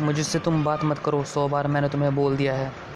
मुझसे तुम बात मत करो सौ बार मैंने तुम्हें बोल दिया है।